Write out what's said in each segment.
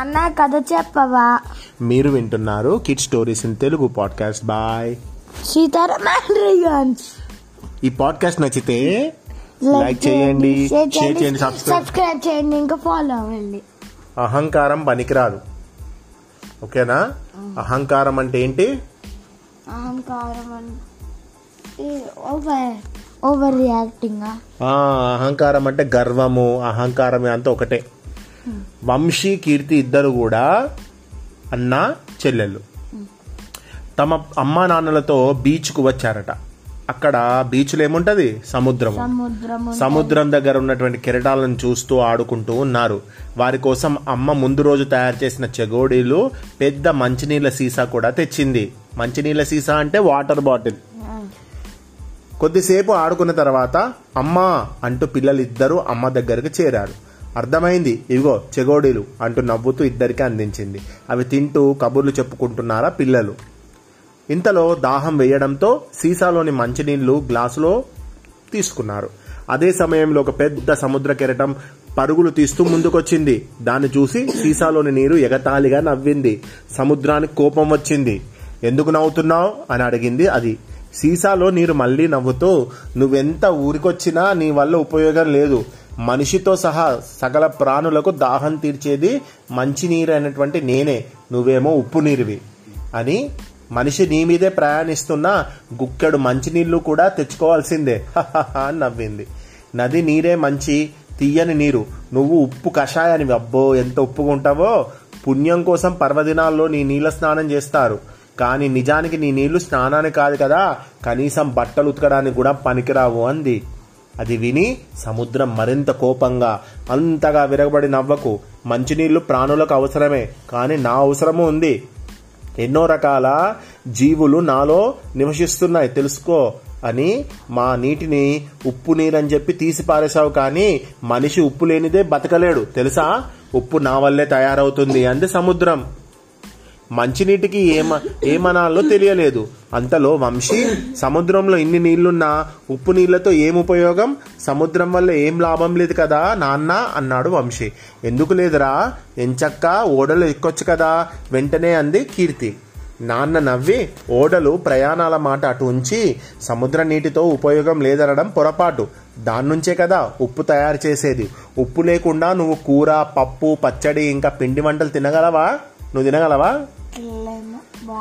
అన్న కథ చెప్పవా? మీరు వింటున్నారు kid stories in Telugu podcast by Sitaraman ఈ పాడ్కాస్ట్ నచ్చితే లైక్ చేయండి షేర్ చేయండి సబ్స్క్రైబ్ చేయండి ఇంకా ఫాలో అవ్వండి. అహంకారం పనికిరాదు. ఓకేనా? అహంకారం అంటే ఏంటి? అహంకారం అంటే ఓవర్ ఓవర్ రియాక్టింగ్ అహంకారం అంటే గర్వము అహంకారం అంతా ఒకటే. వంశీ కీర్తి ఇద్దరు కూడా అన్న చెల్లెళ్ళు తమ అమ్మా నాన్నలతో బీచ్కు వచ్చారట. అక్కడ బీచ్లో ఏముంటది? సముద్రం సముద్రం సముద్రం దగ్గర ఉన్నటువంటి కెరటాలను చూస్తూ ఆడుకుంటూ ఉన్నారు. వారి కోసం అమ్మ ముందు రోజు తయారు చేసిన చెగోడీలు పెద్ద మంచినీళ్ళ సీసా కూడా తెచ్చింది. మంచినీళ్ళ సీసా అంటే వాటర్ బాటిల్. కొద్దిసేపు ఆడుకున్న తర్వాత అమ్మా అంటూ పిల్లలిద్దరూ అమ్మ దగ్గరకు చేరారు. అర్థమైంది? ఇవిగో చెగోడీలు అంటూ నవ్వుతూ ఇద్దరికి అందించింది. అవి తింటూ కబుర్లు చెప్పుకుంటున్నారా పిల్లలు? ఇంతలో దాహం వేయడంతో సీసాలోని మంచినీళ్ళు గ్లాసులో తీసుకున్నారు. అదే సమయంలో ఒక పెద్ద సముద్ర కెరటం పరుగులు తీస్తూ ముందుకొచ్చింది. దాన్ని చూసి సీసాలోని నీరు ఎగతాళిగా నవ్వింది. సముద్రానికి కోపం వచ్చింది. ఎందుకు నవ్వుతున్నావు? అని అడిగింది అది. సీసాలో నీరు మళ్ళీ నవ్వుతూ నువ్వెంత ఊరికొచ్చినా నీ వల్ల ఉపయోగం లేదు. మనిషితో సహా సకల ప్రాణులకు దాహం తీర్చేది మంచినీరు అయినటువంటి నేనే. నువ్వేమో ఉప్పు నీరువి. అని మనిషి నీ మీదే ప్రయాణిస్తున్న గుక్కెడు మంచినీళ్ళు కూడా తెచ్చుకోవాల్సిందే. అని నవ్వింది. నది నీరే మంచి తీయని నీరు. నువ్వు ఉప్పు కషాయానివి. అబ్బో ఎంత ఉప్పుకుంటావో పుణ్యం కోసం పర్వదినాల్లో నీ నీళ్ళ స్నానం చేస్తారు. కానీ నిజానికి నీ నీళ్ళు స్నానానికి కాదు కదా. కనీసం బట్టలు ఉతకడానికి కూడా పనికిరావు అంది. అది విని సముద్రం మరింత కోపంగా అంతగా విరగబడి నవ్వకు మంచినీళ్ళు ప్రాణులకు అవసరమే కానీ నా అవసరము ఉంది. ఎన్నో రకాల జీవులు నాలో నివసిస్తున్నాయి తెలుసుకో అని మా నీటిని ఉప్పు నీరని చెప్పి తీసి పారేశావు కానీ మనిషి ఉప్పు లేనిదే బతకలేడు తెలుసా? ఉప్పు నా వల్లే తయారవుతుంది అంది సముద్రం. మంచినీటికి ఏమ ఏమనాలో తెలియలేదు. అంతలో వంశీ సముద్రంలో ఇన్ని నీళ్ళున్నా ఉప్పు నీళ్ళతో ఏం ఉపయోగం? సముద్రం వల్ల ఏం లాభం లేదు కదా నాన్న అన్నాడు వంశీ. ఎందుకు లేదురా? ఎంచక్క ఓడలు ఎక్కొచ్చు కదా? వెంటనే అంది కీర్తి. నాన్న నవ్వి ఓడలు ప్రయాణాల మాట అటు ఉంచి సముద్ర నీటితో ఉపయోగం లేదనడం పొరపాటు. దాన్నుంచే కదా ఉప్పు తయారు చేసేది. ఉప్పు లేకుండా నువ్వు కూర పప్పు పచ్చడి ఇంకా పిండి వంటలు తినగలవా? నువ్వు తినగలవా?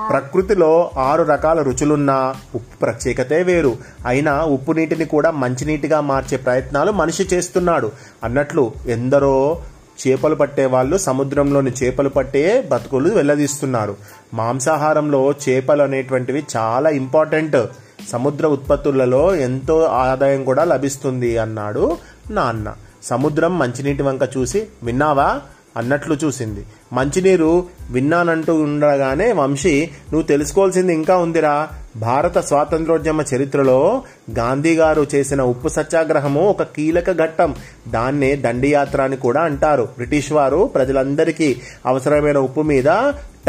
ప్రకృతిలో ఆరు రకాల రుచులున్నా ఉప్పు ప్రత్యేకతే వేరు. అయినా ఉప్పు నీటిని కూడా మంచినీటిగా మార్చే ప్రయత్నాలు మనిషి చేస్తున్నాడు. అన్నట్లు ఎందరో చేపలు పట్టే వాళ్ళు సముద్రంలోని చేపలు పట్టే బతుకులు వెల్లదీస్తున్నారు. మాంసాహారంలో చేపలు అనేటువంటివి చాలా ఇంపార్టెంట్. సముద్ర ఉత్పత్తులలో ఎంతో ఆదాయం కూడా లభిస్తుంది అన్నాడు నాన్న. సముద్రం మంచినీటి వంక చూసి విన్నావా? అన్నట్లు చూసింది. మంచినీరు విన్నానంటూ ఉండగానే వంశీ నువ్వు తెలుసుకోవాల్సింది ఇంకా ఉందిరా. భారత స్వాతంత్రోద్యమ చరిత్రలో గాంధీ గారు చేసిన ఉప్పు సత్యాగ్రహము ఒక కీలక ఘట్టం. దాన్నే దండియాత్ర అని కూడా అంటారు. బ్రిటిష్ వారు ప్రజలందరికీ అవసరమైన ఉప్పు మీద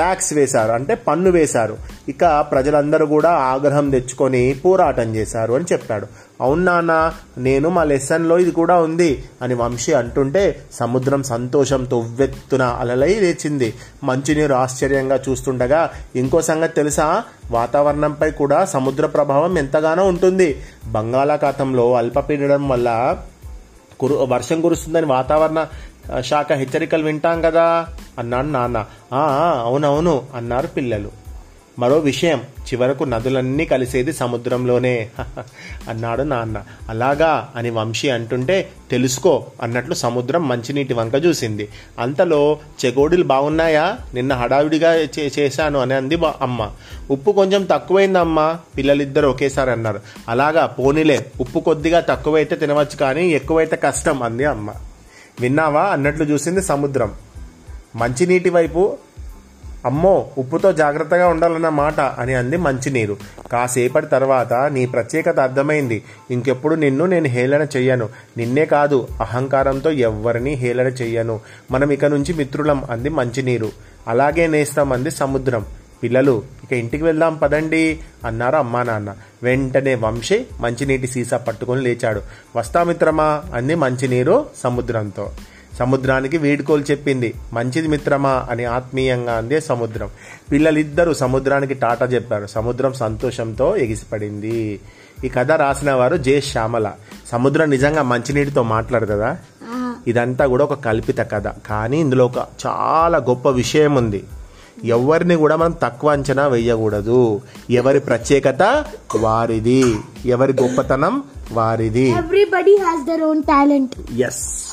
ట్యాక్స్ వేశారు. అంటే పన్ను వేశారు. ఇక ప్రజలందరూ కూడా ఆగ్రహం తెచ్చుకొని పోరాటం చేశారు అని చెప్పాడు. అవును నాన్న నేను మా లెసన్లో ఇది కూడా ఉంది అని వంశీ అంటుంటే సముద్రం సంతోషంతో ఉవ్వెత్తున అలలై లేచింది. మంచినీరు ఆశ్చర్యంగా చూస్తుండగా ఇంకో సంగతి తెలుసా? వాతావరణంపై కూడా సముద్ర ప్రభావం ఎంతగానో ఉంటుంది. బంగాళాఖాతంలో అల్పపీడనం వల్ల కురు వర్షం కురుస్తుందని వాతావరణ శాఖ హెచ్చరికలు వింటాం కదా? అన్నాడు నాన్న. "ఆ, అవునవును అన్నారు పిల్లలు. మరో విషయం చివరకు నదులన్నీ కలిసేది సముద్రంలోనే. అన్నాడు నాన్న. అలాగా అని వంశీ అంటుంటే తెలుసుకో అన్నట్లు సముద్రం మంచినీటి వంక చూసింది. అంతలో చెగోడీలు బాగున్నాయా నిన్న హడావిడిగా చే- చేశాను అని అంది అమ్మ. ఉప్పు కొంచెం తక్కువైందమ్మా పిల్లలిద్దరు ఒకేసారి అన్నారు. అలాగా పోనీలే ఉప్పు కొద్దిగా తక్కువైతే తినవచ్చు కానీ ఎక్కువైతే కష్టం అంది అమ్మ. విన్నావా? అన్నట్లు చూసింది సముద్రం. మంచినీటి వైపు అమ్మో ఉప్పుతో జాగ్రత్తగా ఉండాలన్న మాట అని అంది మంచినీరు. కాసేపటి తర్వాత నీ ప్రత్యేకత అర్థమైంది. ఇంకెప్పుడు నిన్ను నేను హేళన చెయ్యను. నిన్నే కాదు అహంకారంతో ఎవ్వరినీ హేళన చెయ్యను. మనం ఇక నుంచి మిత్రులం అంది మంచినీరు. అలాగే నేస్తాం అంది సముద్రం. పిల్లలు ఇక ఇంటికి వెళ్దాం పదండి అన్నారు అమ్మా నాన్న. వెంటనే వంశీ మంచినీటి సీసా పట్టుకొని లేచాడు. వస్తా మిత్రమా అంది మంచినీరు సముద్రంతో. సముద్రానికి వీడ్కోలు చెప్పింది. మంచిది మిత్రమా అని ఆత్మీయంగా అందే సముద్రం. పిల్లలిద్దరూ సముద్రానికి టాటా చెప్పారు. సముద్రం సంతోషంతో ఎగిసిపడింది. ఈ కథ రాసిన వారు జే శ్యామల. సముద్రం నిజంగా మంచినీటితో మాట్లాడుతుందా? ఇదంతా కూడా ఒక కల్పిత కథ. కానీ ఇందులో ఒక చాలా గొప్ప విషయం ఉంది. ఎవరిని కూడా మనం తక్కువ అంచనా వేయకూడదు. ఎవరి ప్రత్యేకత వారిది. ఎవరి గొప్పతనం వారిది. Everybody has their own talent yes